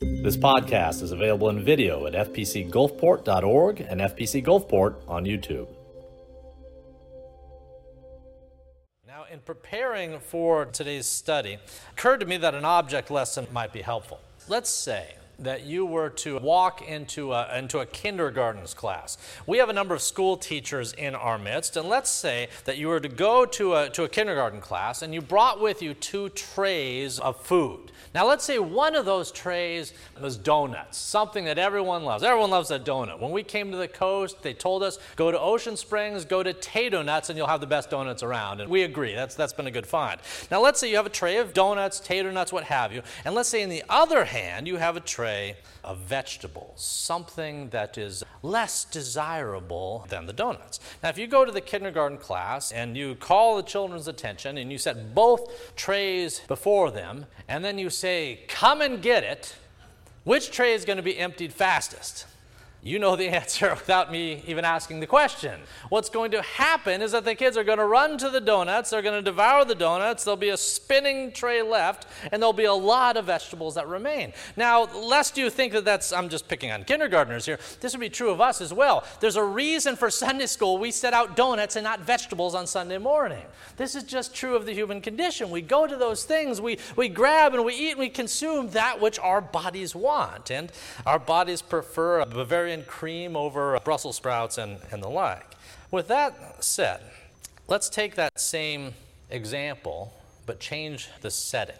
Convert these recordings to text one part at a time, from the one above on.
This podcast is available in video at fpcgulfport.org and FPC Gulfport on YouTube. Now, in preparing for today's study, occurred to me that an object lesson might be helpful. Let's say that you were to walk into a, into a kindergarten's class. We have a number of school teachers in our midst, and let's say that you were to go to a, to a kindergarten class and you brought with you two trays of food. Now, let's say one of those trays was donuts, something that everyone loves. Everyone loves a donut. When we came to the coast, they told us go to Ocean Springs, go to Tato Nuts, and you'll have the best donuts around. And we agree. That's, that's been a good find. Now, let's say you have a tray of donuts, Tato Nuts, what have you. And let's say, in the other hand, you have a tray of vegetables, something that is less desirable than the donuts. Now, if you go to the kindergarten class and you call the children's attention and you set both trays before them, and then you say, Come and get it, which tray is going to be emptied fastest? You know the answer without me even asking the question. What's going to happen is that the kids are going to run to the donuts, they're going to devour the donuts, there'll be a spinning tray left, and there'll be a lot of vegetables that remain. Now, lest you think that that's, I'm just picking on kindergartners here, this would be true of us as well. There's a reason for Sunday school we set out donuts and not vegetables on Sunday morning. This is just true of the human condition. We go to those things, we, we grab and we eat and we consume that which our bodies want. And our bodies prefer a Bavarian Bavarian cream over Brussels sprouts and, and the like. With that said, let's take that same example, but change the setting.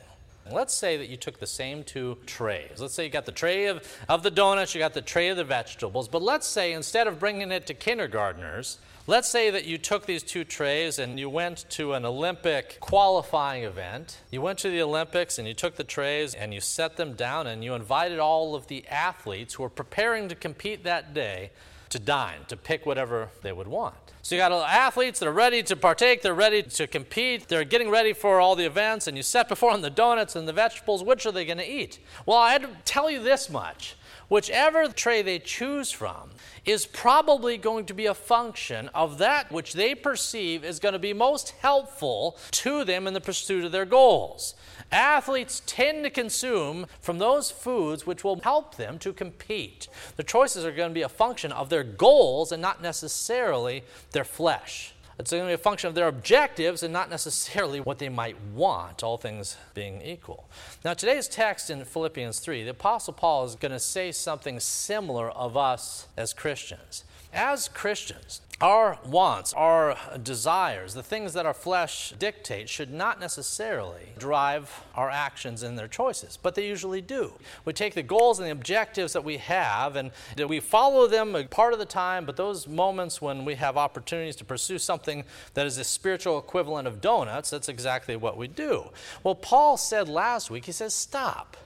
Let's say that you took the same two trays. Let's say you got the tray of, of the donuts, you got the tray of the vegetables, but let's say instead of bringing it to kindergartners, let's say that you took these two trays and you went to an Olympic qualifying event. You went to the Olympics and you took the trays and you set them down and you invited all of the athletes who were preparing to compete that day to dine, to pick whatever they would want. So you got athletes that are ready to partake, they're ready to compete, they're getting ready for all the events, and you set before them the donuts and the vegetables. Which are they going to eat? Well, I had to tell you this much. Whichever tray they choose from is probably going to be a function of that which they perceive is going to be most helpful to them in the pursuit of their goals. Athletes tend to consume from those foods which will help them to compete. The choices are going to be a function of their goals and not necessarily their flesh. It's going to be a function of their objectives and not necessarily what they might want, all things being equal. Now, today's text in Philippians 3, the Apostle Paul is going to say something similar of us as Christians. As Christians, our wants, our desires, the things that our flesh dictates, should not necessarily drive our actions and their choices, but they usually do. We take the goals and the objectives that we have and we follow them a part of the time, but those moments when we have opportunities to pursue something that is a spiritual equivalent of donuts, that's exactly what we do. Well, Paul said last week, he says, stop.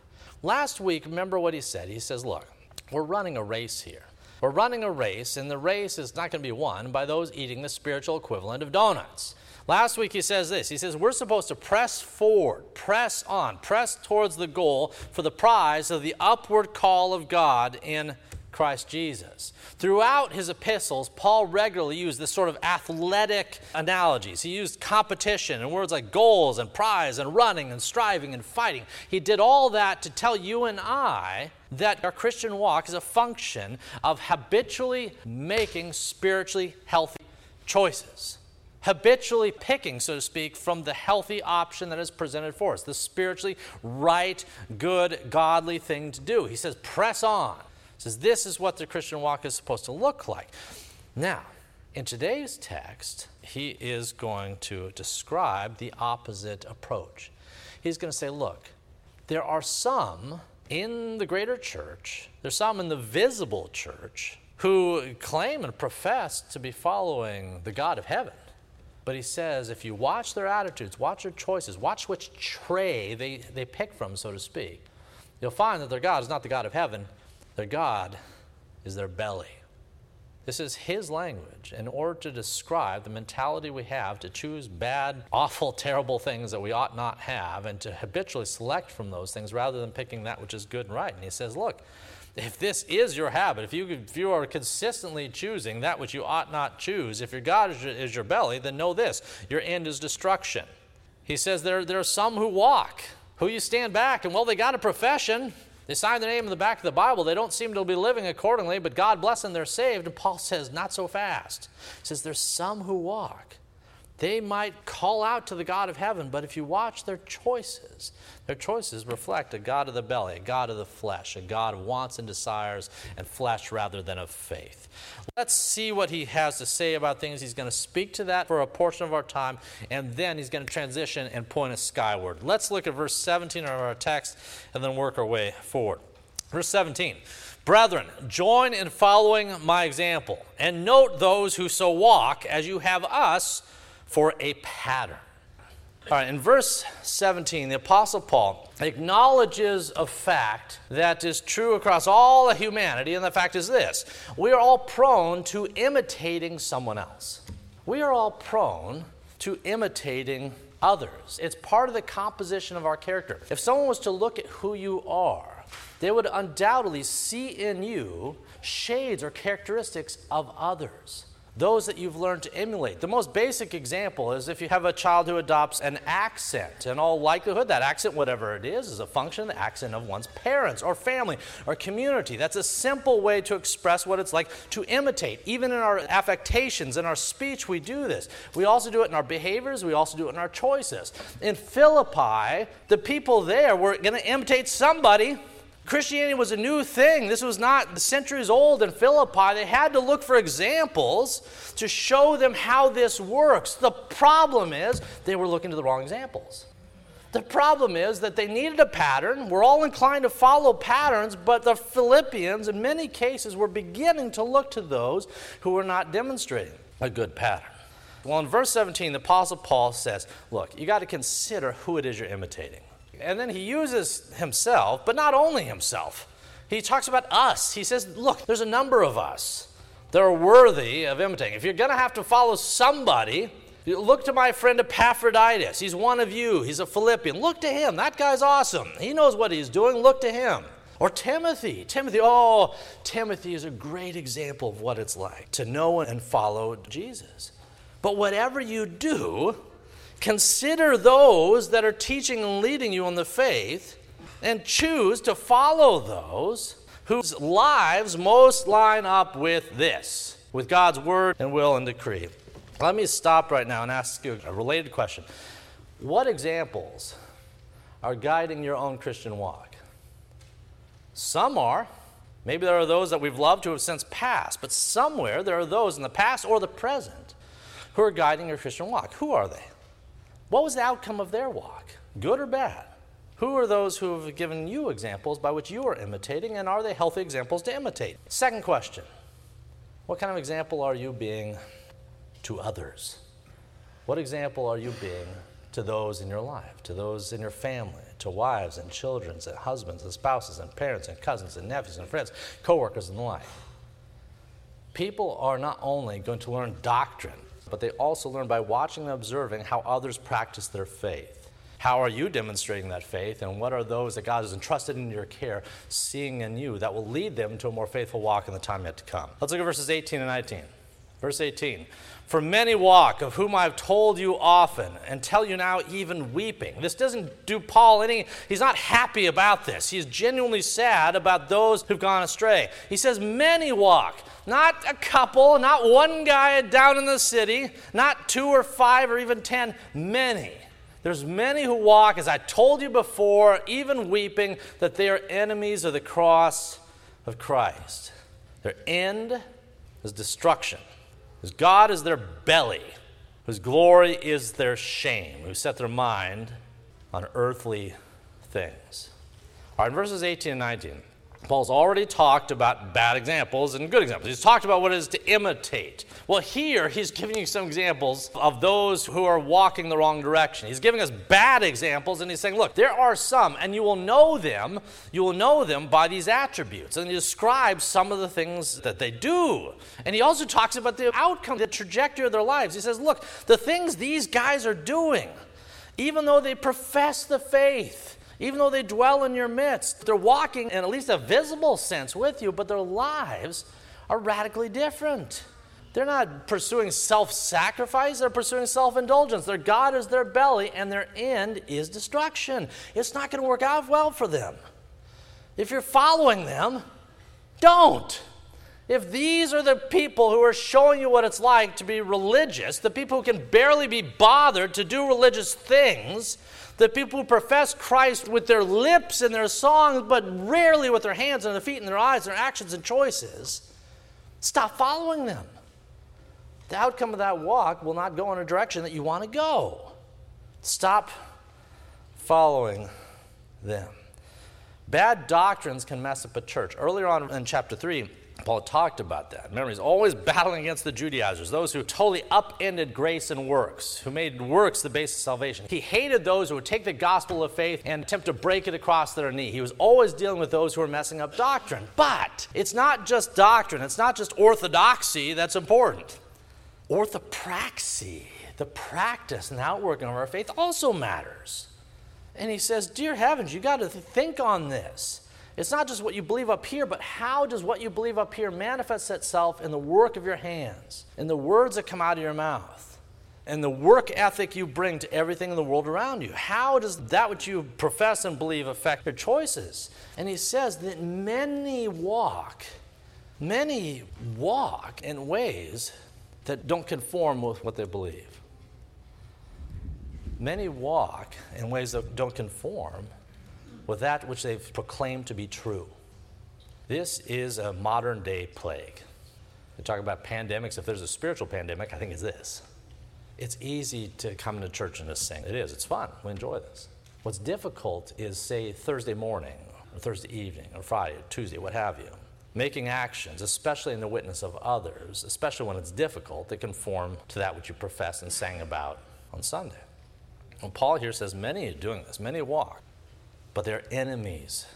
Last week, remember what he said? He says, look, we're running a race here. We're running a race, and the race is not going to be won by those eating the spiritual equivalent of donuts. Last week he says this He says, We're supposed to press forward, press on, press towards the goal for the prize of the upward call of God in Christ Jesus. Throughout his epistles, Paul regularly used this sort of athletic analogies. He used competition and words like goals and prize and running and striving and fighting. He did all that to tell you and I that our Christian walk is a function of habitually making spiritually healthy choices habitually picking, so to speak, from the healthy option that is presented for us, the spiritually right, good, godly thing to do. He says, press on says this is what the Christian walk is supposed to look like. Now, in today's text, he is going to describe the opposite approach. He's going to say, look, there are some in the greater church, there's some in the visible church who claim and profess to be following the God of heaven. But he says, if you watch their attitudes, watch their choices, watch which tray they, they pick from, so to speak, you'll find that their God is not the God of heaven, their God is their belly. This is his language in order to describe the mentality we have to choose bad, awful, terrible things that we ought not have and to habitually select from those things rather than picking that which is good and right. And he says, Look, if this is your habit, if you, if you are consistently choosing that which you ought not choose, if your God is your, is your belly, then know this your end is destruction. He says there, there are some who walk, who you stand back, and well, they got a profession. They sign their name in the back of the Bible. They don't seem to be living accordingly, but God bless them, they're saved. And Paul says, not so fast. He says, there's some who walk. They might call out to the God of heaven, but if you watch their choices, their choices reflect a God of the belly, a God of the flesh, a God of wants and desires and flesh rather than of faith. Let's see what he has to say about things. He's going to speak to that for a portion of our time, and then he's going to transition and point us skyward. Let's look at verse 17 of our text and then work our way forward. Verse 17. Brethren, join in following my example, and note those who so walk as you have us for a pattern. All right, in verse 17, the Apostle Paul acknowledges a fact that is true across all of humanity, and the fact is this we are all prone to imitating someone else. We are all prone to imitating others. It's part of the composition of our character. If someone was to look at who you are, they would undoubtedly see in you shades or characteristics of others those that you've learned to emulate. The most basic example is if you have a child who adopts an accent. In all likelihood, that accent, whatever it is, is a function of the accent of one's parents or family or community. That's a simple way to express what it's like to imitate. Even in our affectations, in our speech, we do this. We also do it in our behaviors, we also do it in our choices. In Philippi, the people there were going to imitate somebody Christianity was a new thing. This was not centuries old in Philippi. They had to look for examples to show them how this works. The problem is they were looking to the wrong examples. The problem is that they needed a pattern. We're all inclined to follow patterns, but the Philippians, in many cases, were beginning to look to those who were not demonstrating a good pattern. Well, in verse 17, the Apostle Paul says, Look, you got to consider who it is you're imitating. And then he uses himself, but not only himself. He talks about us. He says, Look, there's a number of us that are worthy of imitating. If you're going to have to follow somebody, look to my friend Epaphroditus. He's one of you, he's a Philippian. Look to him. That guy's awesome. He knows what he's doing. Look to him. Or Timothy. Timothy, oh, Timothy is a great example of what it's like to know and follow Jesus. But whatever you do, Consider those that are teaching and leading you in the faith, and choose to follow those whose lives most line up with this, with God's word and will and decree. Let me stop right now and ask you a related question. What examples are guiding your own Christian walk? Some are. Maybe there are those that we've loved who have since passed, but somewhere there are those in the past or the present who are guiding your Christian walk. Who are they? What was the outcome of their walk, good or bad? Who are those who have given you examples by which you are imitating, and are they healthy examples to imitate? Second question What kind of example are you being to others? What example are you being to those in your life, to those in your family, to wives and children, and husbands and spouses and parents and cousins and nephews and friends, coworkers and the like? People are not only going to learn doctrine but they also learn by watching and observing how others practice their faith. How are you demonstrating that faith, and what are those that God has entrusted in your care seeing in you that will lead them to a more faithful walk in the time yet to come? Let's look at verses 18 and 19. Verse 18 For many walk, of whom I've told you often, and tell you now, even weeping. This doesn't do Paul any, he's not happy about this. He's genuinely sad about those who've gone astray. He says, Many walk. Not a couple, not one guy down in the city, not two or five or even ten, many. There's many who walk, as I told you before, even weeping, that they are enemies of the cross of Christ. Their end is destruction. Because God is their belly, whose glory is their shame, who set their mind on earthly things. All right, verses 18 and 19. Paul's already talked about bad examples and good examples. He's talked about what it is to imitate. Well, here he's giving you some examples of those who are walking the wrong direction. He's giving us bad examples and he's saying, look, there are some, and you will know them, you will know them by these attributes. And he describes some of the things that they do. And he also talks about the outcome, the trajectory of their lives. He says, look, the things these guys are doing, even though they profess the faith, even though they dwell in your midst, they're walking in at least a visible sense with you, but their lives are radically different. They're not pursuing self sacrifice, they're pursuing self indulgence. Their God is their belly, and their end is destruction. It's not going to work out well for them. If you're following them, don't. If these are the people who are showing you what it's like to be religious, the people who can barely be bothered to do religious things, the people who profess Christ with their lips and their songs, but rarely with their hands and their feet and their eyes, their actions and choices, stop following them. The outcome of that walk will not go in a direction that you want to go. Stop following them. Bad doctrines can mess up a church. Earlier on in chapter 3, Paul talked about that. Remember, he's always battling against the Judaizers, those who totally upended grace and works, who made works the basis of salvation. He hated those who would take the gospel of faith and attempt to break it across their knee. He was always dealing with those who were messing up doctrine. But it's not just doctrine, it's not just orthodoxy that's important. Orthopraxy, the practice and outworking of our faith, also matters. And he says, Dear heavens, you got to think on this. It's not just what you believe up here, but how does what you believe up here manifest itself in the work of your hands, in the words that come out of your mouth, and the work ethic you bring to everything in the world around you? How does that which you profess and believe affect your choices? And he says that many walk, many walk in ways that don't conform with what they believe. Many walk in ways that don't conform with that which they've proclaimed to be true. This is a modern day plague. We talk about pandemics. If there's a spiritual pandemic, I think it's this. It's easy to come into church and just sing. It is. It's fun. We enjoy this. What's difficult is, say, Thursday morning, or Thursday evening, or Friday, or Tuesday, what have you, making actions, especially in the witness of others, especially when it's difficult, that conform to that which you profess and sang about on Sunday. Well, Paul here says many are doing this, many walk but they're enemies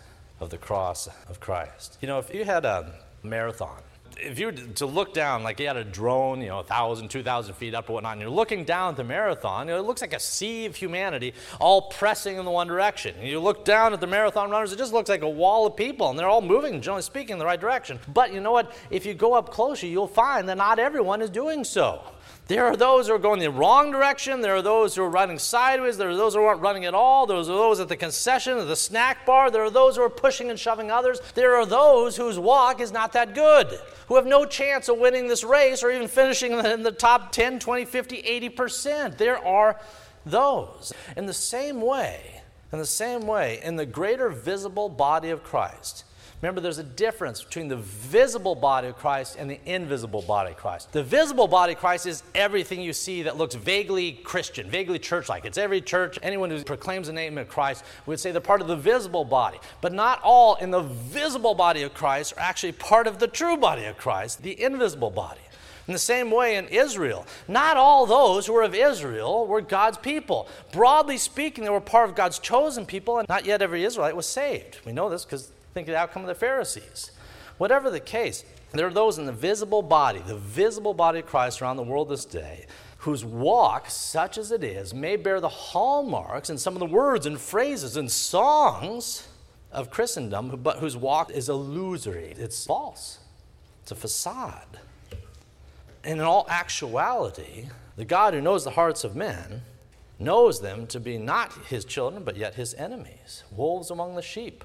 of the cross of Christ. You know, if you had a marathon, if you were to look down, like you had a drone, you know, 1,000, 2,000 feet up or whatnot, and you're looking down at the marathon, you know, it looks like a sea of humanity all pressing in the one direction. And you look down at the marathon runners, it just looks like a wall of people, and they're all moving, generally speaking, in the right direction. But you know what? If you go up closer, you'll find that not everyone is doing so. There are those who are going the wrong direction. There are those who are running sideways. There are those who aren't running at all. There are those at the concession, at the snack bar. There are those who are pushing and shoving others. There are those whose walk is not that good, who have no chance of winning this race or even finishing in the top 10, 20, 50, 80%. There are those. In the same way, in the same way, in the greater visible body of Christ, Remember, there's a difference between the visible body of Christ and the invisible body of Christ. The visible body of Christ is everything you see that looks vaguely Christian, vaguely church like. It's every church, anyone who proclaims the name of Christ would say they're part of the visible body. But not all in the visible body of Christ are actually part of the true body of Christ, the invisible body. In the same way, in Israel, not all those who were of Israel were God's people. Broadly speaking, they were part of God's chosen people, and not yet every Israelite was saved. We know this because Think of the outcome of the Pharisees. Whatever the case, there are those in the visible body, the visible body of Christ around the world this day, whose walk, such as it is, may bear the hallmarks and some of the words and phrases and songs of Christendom, but whose walk is illusory. It's false, it's a facade. And in all actuality, the God who knows the hearts of men knows them to be not his children, but yet his enemies, wolves among the sheep.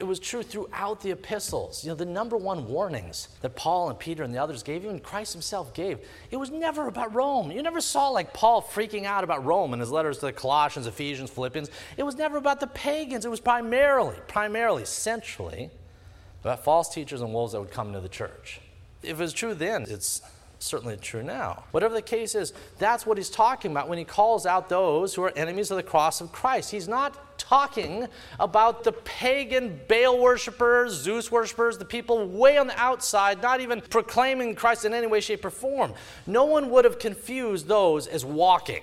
It was true throughout the epistles. You know, the number one warnings that Paul and Peter and the others gave, even Christ himself gave, it was never about Rome. You never saw like Paul freaking out about Rome in his letters to the Colossians, Ephesians, Philippians. It was never about the pagans. It was primarily, primarily, centrally about false teachers and wolves that would come into the church. If it was true then, it's certainly true now. Whatever the case is, that's what he's talking about when he calls out those who are enemies of the cross of Christ. He's not talking about the pagan Baal worshippers, Zeus worshippers, the people way on the outside, not even proclaiming Christ in any way, shape, or form. No one would have confused those as walking.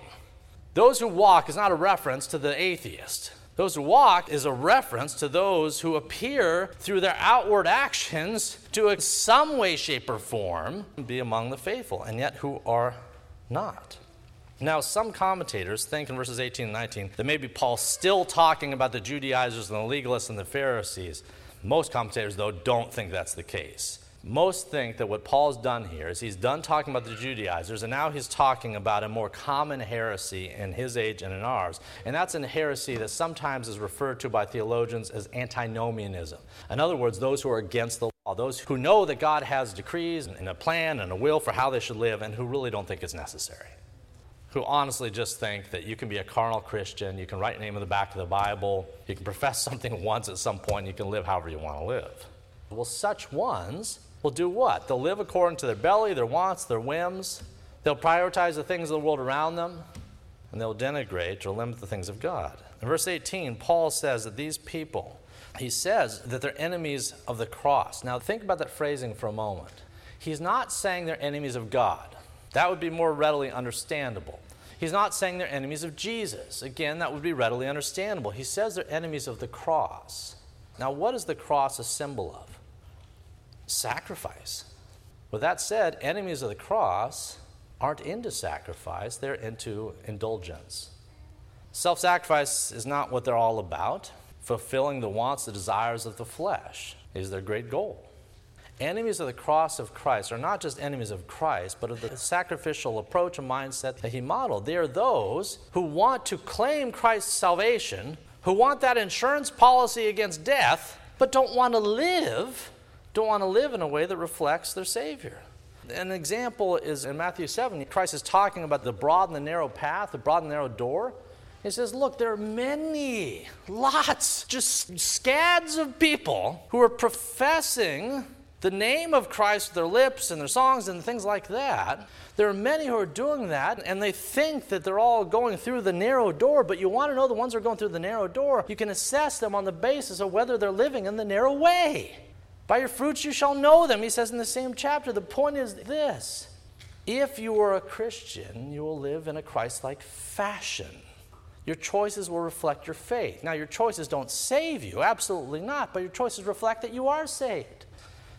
Those who walk is not a reference to the atheist. Those who walk is a reference to those who appear through their outward actions to, in some way, shape, or form, be among the faithful, and yet who are not. Now, some commentators think in verses 18 and 19 that maybe Paul's still talking about the Judaizers and the legalists and the Pharisees. Most commentators, though, don't think that's the case. Most think that what Paul's done here is he's done talking about the Judaizers, and now he's talking about a more common heresy in his age and in ours. And that's a heresy that sometimes is referred to by theologians as antinomianism. In other words, those who are against the law, those who know that God has decrees and a plan and a will for how they should live, and who really don't think it's necessary. Who honestly just think that you can be a carnal Christian, you can write your name in the back of the Bible, you can profess something once at some point, and you can live however you want to live. Well, such ones will do what? They'll live according to their belly, their wants, their whims. They'll prioritize the things of the world around them, and they'll denigrate or limit the things of God. In verse 18, Paul says that these people, he says that they're enemies of the cross. Now, think about that phrasing for a moment. He's not saying they're enemies of God. That would be more readily understandable. He's not saying they're enemies of Jesus. Again, that would be readily understandable. He says they're enemies of the cross. Now, what is the cross a symbol of? Sacrifice. With that said, enemies of the cross aren't into sacrifice, they're into indulgence. Self sacrifice is not what they're all about. Fulfilling the wants, the desires of the flesh is their great goal. Enemies of the cross of Christ are not just enemies of Christ, but of the sacrificial approach and mindset that he modeled. They are those who want to claim Christ's salvation, who want that insurance policy against death, but don't want to live don't want to live in a way that reflects their Savior. An example is in Matthew 7, Christ is talking about the broad and the narrow path, the broad and narrow door. He says, Look, there are many, lots, just scads of people who are professing the name of Christ with their lips and their songs and things like that. There are many who are doing that, and they think that they're all going through the narrow door, but you want to know the ones who are going through the narrow door, you can assess them on the basis of whether they're living in the narrow way. By your fruits you shall know them, he says in the same chapter. The point is this if you are a Christian, you will live in a Christ like fashion. Your choices will reflect your faith. Now, your choices don't save you, absolutely not, but your choices reflect that you are saved.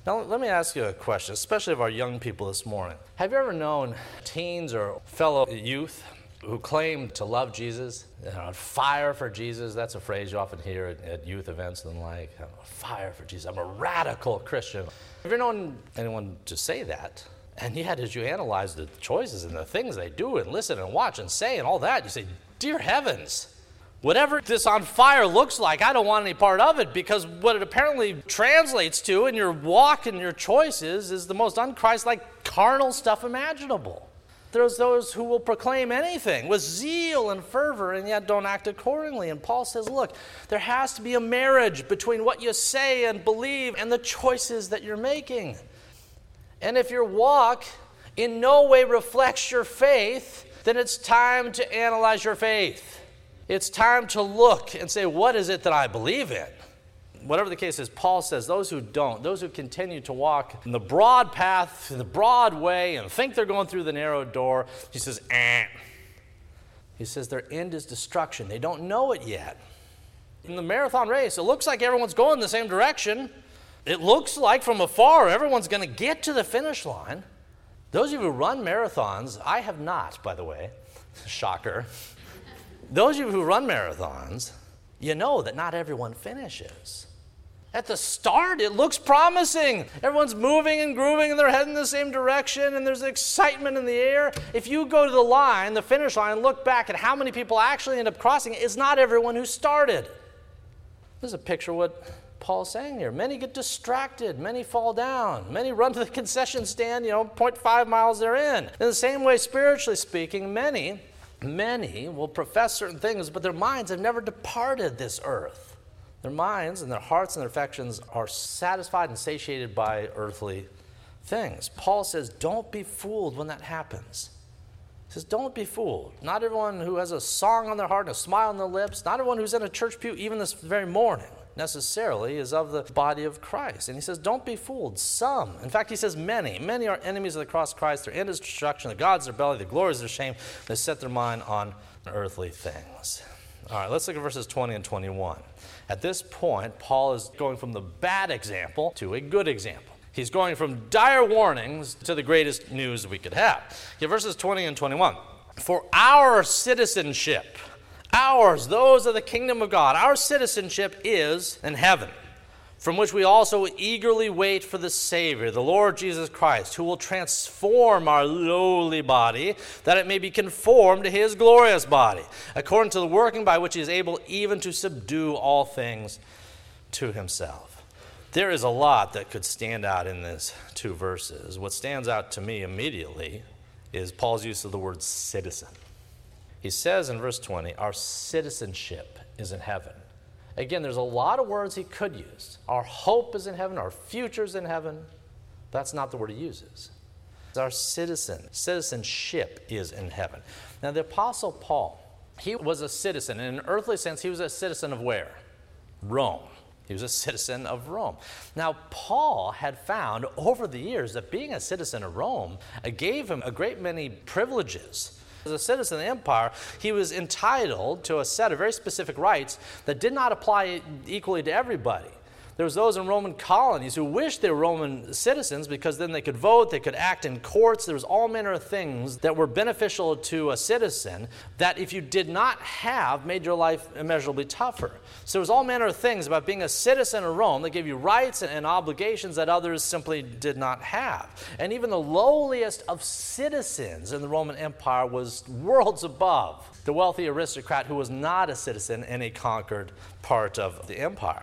Now, let me ask you a question, especially of our young people this morning. Have you ever known teens or fellow youth who claim to love Jesus, on fire for Jesus. That's a phrase you often hear at, at youth events and like, I'm on fire for Jesus. I'm a radical Christian. Have you known anyone to say that? And yet, as you analyze the choices and the things they do and listen and watch and say and all that, you say, Dear heavens, whatever this on fire looks like, I don't want any part of it because what it apparently translates to in your walk and your choices is the most unchristlike carnal stuff imaginable. There's those who will proclaim anything with zeal and fervor and yet don't act accordingly. And Paul says, look, there has to be a marriage between what you say and believe and the choices that you're making. And if your walk in no way reflects your faith, then it's time to analyze your faith. It's time to look and say, what is it that I believe in? Whatever the case is, Paul says those who don't, those who continue to walk in the broad path, the broad way, and think they're going through the narrow door, he says, eh. He says their end is destruction. They don't know it yet. In the marathon race, it looks like everyone's going the same direction. It looks like from afar everyone's going to get to the finish line. Those of you who run marathons, I have not, by the way, shocker. Those of you who run marathons, you know that not everyone finishes. At the start, it looks promising. Everyone's moving and grooving and they're heading the same direction and there's excitement in the air. If you go to the line, the finish line, and look back at how many people actually end up crossing it, it's not everyone who started. There's a picture of what Paul's saying here. Many get distracted, many fall down, many run to the concession stand, you know, 0.5 miles they're in. In the same way, spiritually speaking, many, many will profess certain things, but their minds have never departed this earth. Their minds and their hearts and their affections are satisfied and satiated by earthly things. Paul says, Don't be fooled when that happens. He says, Don't be fooled. Not everyone who has a song on their heart and a smile on their lips, not everyone who's in a church pew even this very morning necessarily is of the body of Christ. And he says, Don't be fooled. Some, in fact, he says, Many, many are enemies of the cross of Christ. Their end is destruction, the gods their belly, the glories their shame. They set their mind on earthly things. All right, let's look at verses 20 and 21. At this point, Paul is going from the bad example to a good example. He's going from dire warnings to the greatest news we could have. Okay, verses 20 and 21. For our citizenship, ours, those of the kingdom of God, our citizenship is in heaven. From which we also eagerly wait for the Savior, the Lord Jesus Christ, who will transform our lowly body, that it may be conformed to his glorious body, according to the working by which he is able even to subdue all things to himself. There is a lot that could stand out in these two verses. What stands out to me immediately is Paul's use of the word citizen. He says in verse 20, Our citizenship is in heaven Again, there's a lot of words he could use. Our hope is in heaven, our future is in heaven. That's not the word he uses. Our citizen, citizenship is in heaven. Now, the Apostle Paul, he was a citizen. In an earthly sense, he was a citizen of where? Rome. He was a citizen of Rome. Now, Paul had found over the years that being a citizen of Rome gave him a great many privileges as a citizen of the empire, he was entitled to a set of very specific rights that did not apply equally to everybody. There was those in Roman colonies who wished they were Roman citizens because then they could vote, they could act in courts. There was all manner of things that were beneficial to a citizen that if you did not have made your life immeasurably tougher. So there was all manner of things about being a citizen of Rome that gave you rights and, and obligations that others simply did not have. And even the lowliest of citizens in the Roman Empire was worlds above the wealthy aristocrat who was not a citizen in a conquered part of the empire.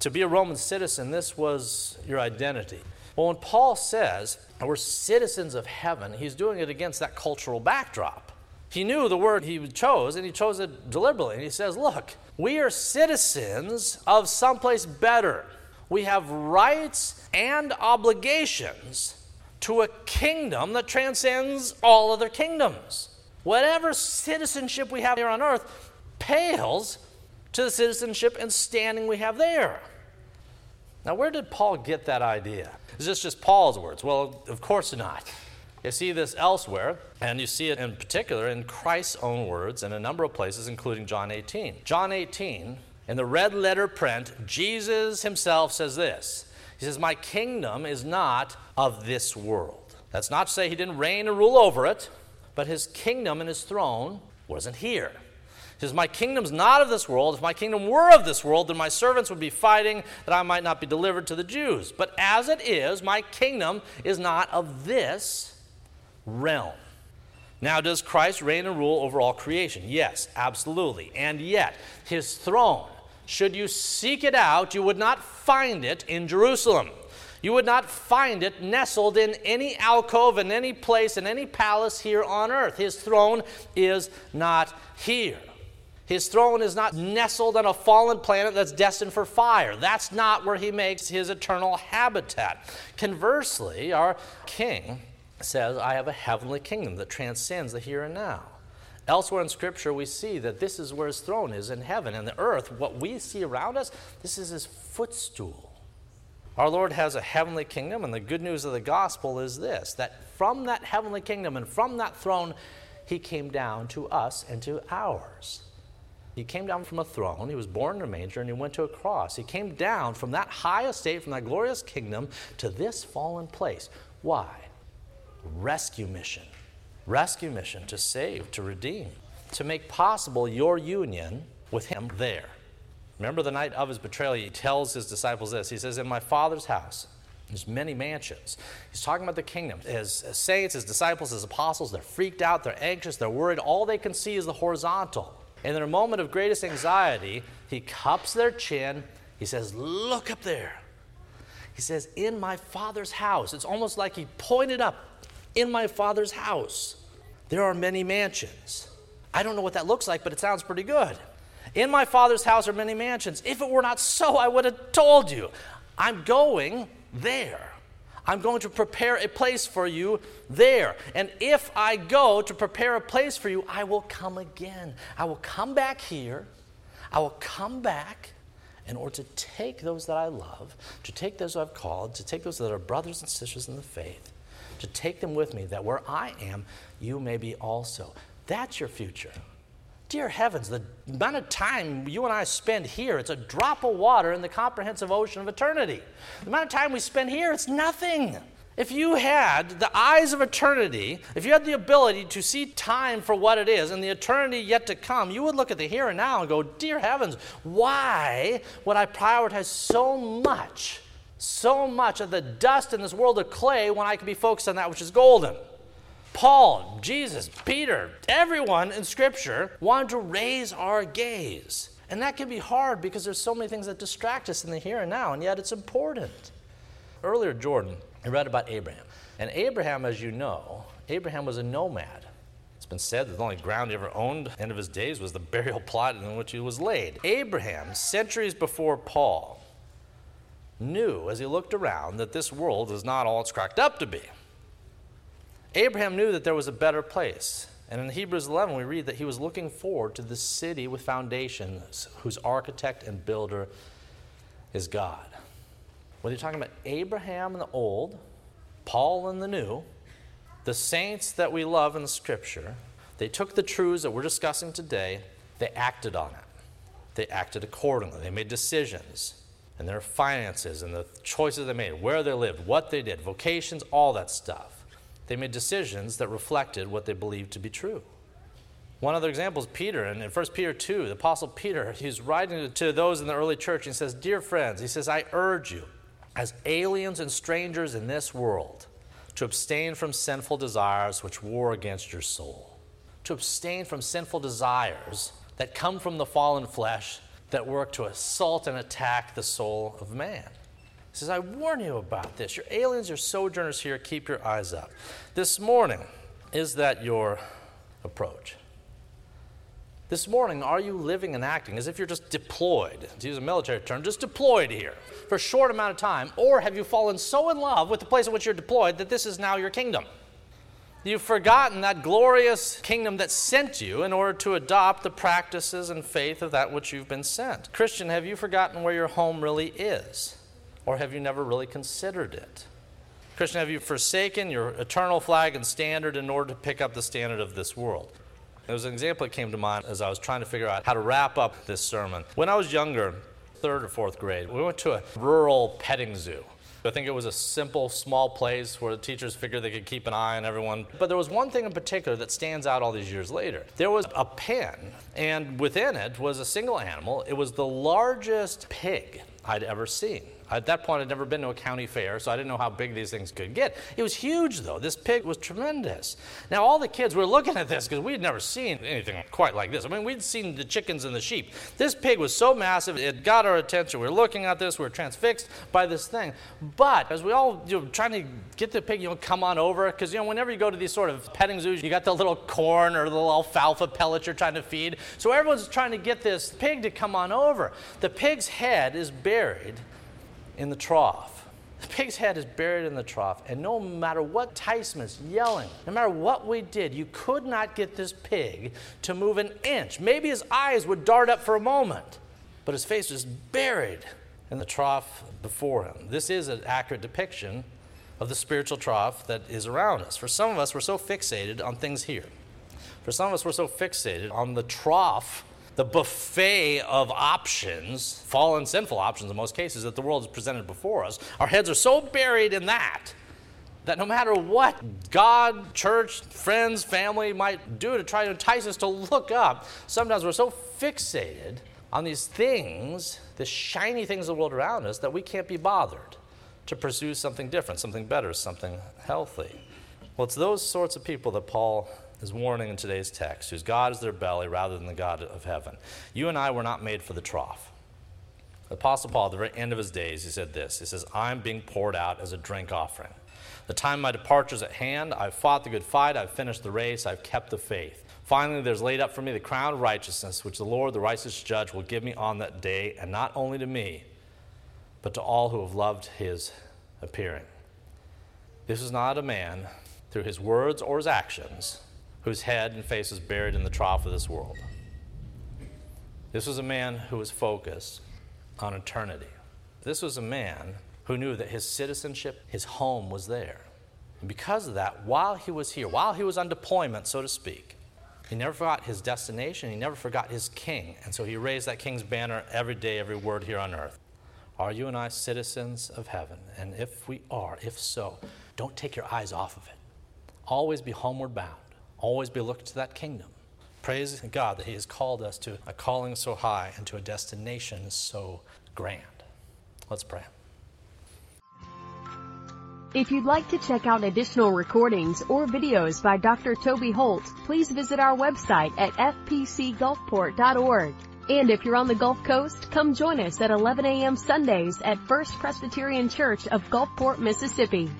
To be a Roman citizen, this was your identity. Well, when Paul says we're citizens of heaven, he's doing it against that cultural backdrop. He knew the word he chose, and he chose it deliberately. And he says, Look, we are citizens of someplace better. We have rights and obligations to a kingdom that transcends all other kingdoms. Whatever citizenship we have here on earth pales to the citizenship and standing we have there. Now, where did Paul get that idea? Is this just Paul's words? Well, of course not. You see this elsewhere, and you see it in particular in Christ's own words in a number of places, including John 18. John 18, in the red letter print, Jesus himself says this He says, My kingdom is not of this world. That's not to say he didn't reign and rule over it, but his kingdom and his throne wasn't here. Says, My kingdom's not of this world. If my kingdom were of this world, then my servants would be fighting that I might not be delivered to the Jews. But as it is, my kingdom is not of this realm. Now, does Christ reign and rule over all creation? Yes, absolutely. And yet, his throne, should you seek it out, you would not find it in Jerusalem. You would not find it nestled in any alcove, in any place, in any palace here on earth. His throne is not here. His throne is not nestled on a fallen planet that's destined for fire. That's not where he makes his eternal habitat. Conversely, our king says, I have a heavenly kingdom that transcends the here and now. Elsewhere in Scripture, we see that this is where his throne is in heaven. And the earth, what we see around us, this is his footstool. Our Lord has a heavenly kingdom, and the good news of the gospel is this that from that heavenly kingdom and from that throne, he came down to us and to ours. He came down from a throne. He was born in a manger and he went to a cross. He came down from that high estate, from that glorious kingdom, to this fallen place. Why? Rescue mission. Rescue mission to save, to redeem, to make possible your union with Him there. Remember the night of his betrayal, he tells his disciples this. He says, In my Father's house, there's many mansions. He's talking about the kingdom. His saints, his disciples, his apostles, they're freaked out, they're anxious, they're worried. All they can see is the horizontal. In their moment of greatest anxiety, he cups their chin. He says, Look up there. He says, In my father's house. It's almost like he pointed up, In my father's house. There are many mansions. I don't know what that looks like, but it sounds pretty good. In my father's house are many mansions. If it were not so, I would have told you. I'm going there. I'm going to prepare a place for you there. And if I go to prepare a place for you, I will come again. I will come back here. I will come back in order to take those that I love, to take those I've called, to take those that are brothers and sisters in the faith, to take them with me, that where I am, you may be also. That's your future. Dear heavens, the amount of time you and I spend here, it's a drop of water in the comprehensive ocean of eternity. The amount of time we spend here, it's nothing. If you had the eyes of eternity, if you had the ability to see time for what it is and the eternity yet to come, you would look at the here and now and go, Dear heavens, why would I prioritize so much, so much of the dust in this world of clay when I could be focused on that which is golden? Paul, Jesus, Peter, everyone in Scripture wanted to raise our gaze. And that can be hard because there's so many things that distract us in the here and now, and yet it's important. Earlier, Jordan, I read about Abraham. And Abraham, as you know, Abraham was a nomad. It's been said that the only ground he ever owned, at the end of his days, was the burial plot in which he was laid. Abraham, centuries before Paul, knew as he looked around that this world is not all it's cracked up to be. Abraham knew that there was a better place. And in Hebrews 11, we read that he was looking forward to the city with foundations, whose architect and builder is God. Whether you're talking about Abraham in the Old, Paul in the New, the saints that we love in the Scripture, they took the truths that we're discussing today, they acted on it. They acted accordingly. They made decisions and their finances and the choices they made, where they lived, what they did, vocations, all that stuff. They made decisions that reflected what they believed to be true. One other example is Peter. And in 1 Peter 2, the Apostle Peter, he's writing to those in the early church. And he says, Dear friends, he says, I urge you, as aliens and strangers in this world, to abstain from sinful desires which war against your soul. To abstain from sinful desires that come from the fallen flesh that work to assault and attack the soul of man. Says, I warn you about this. You're aliens, your sojourners here, keep your eyes up. This morning, is that your approach? This morning, are you living and acting as if you're just deployed, to use a military term, just deployed here for a short amount of time? Or have you fallen so in love with the place in which you're deployed that this is now your kingdom? You've forgotten that glorious kingdom that sent you in order to adopt the practices and faith of that which you've been sent. Christian, have you forgotten where your home really is? Or have you never really considered it? Christian, have you forsaken your eternal flag and standard in order to pick up the standard of this world? There was an example that came to mind as I was trying to figure out how to wrap up this sermon. When I was younger, third or fourth grade, we went to a rural petting zoo. I think it was a simple, small place where the teachers figured they could keep an eye on everyone. But there was one thing in particular that stands out all these years later. There was a pen, and within it was a single animal. It was the largest pig I'd ever seen. At that point, I'd never been to a county fair, so I didn't know how big these things could get. It was huge, though. This pig was tremendous. Now, all the kids were looking at this because we'd never seen anything quite like this. I mean, we'd seen the chickens and the sheep. This pig was so massive, it got our attention. We were looking at this, we were transfixed by this thing. But as we all, you know, trying to get the pig, you know, come on over, because, you know, whenever you go to these sort of petting zoos, you got the little corn or the little alfalfa pellets you're trying to feed. So everyone's trying to get this pig to come on over. The pig's head is buried in the trough. The pig's head is buried in the trough, and no matter what enticements, yelling, no matter what we did, you could not get this pig to move an inch. Maybe his eyes would dart up for a moment, but his face was buried in the trough before him. This is an accurate depiction of the spiritual trough that is around us. For some of us, we're so fixated on things here. For some of us, we're so fixated on the trough the buffet of options, fallen sinful options in most cases, that the world has presented before us, our heads are so buried in that that no matter what God, church, friends, family might do to try to entice us to look up, sometimes we're so fixated on these things, the shiny things of the world around us, that we can't be bothered to pursue something different, something better, something healthy. Well, it's those sorts of people that Paul is warning in today's text, whose God is their belly rather than the God of heaven. You and I were not made for the trough. The Apostle Paul, at the very end of his days, he said this He says, I'm being poured out as a drink offering. The time of my departure is at hand. I've fought the good fight. I've finished the race. I've kept the faith. Finally, there's laid up for me the crown of righteousness, which the Lord, the righteous judge, will give me on that day, and not only to me, but to all who have loved his appearing. This is not a man, through his words or his actions, whose head and face was buried in the trough of this world. This was a man who was focused on eternity. This was a man who knew that his citizenship, his home was there. And because of that, while he was here, while he was on deployment, so to speak, he never forgot his destination, he never forgot his king. And so he raised that king's banner every day, every word here on earth. Are you and I citizens of heaven? And if we are, if so, don't take your eyes off of it. Always be homeward bound. Always be looking to that kingdom. Praise God that He has called us to a calling so high and to a destination so grand. Let's pray. If you'd like to check out additional recordings or videos by Dr. Toby Holt, please visit our website at fpcgulfport.org. And if you're on the Gulf Coast, come join us at 11 a.m. Sundays at First Presbyterian Church of Gulfport, Mississippi.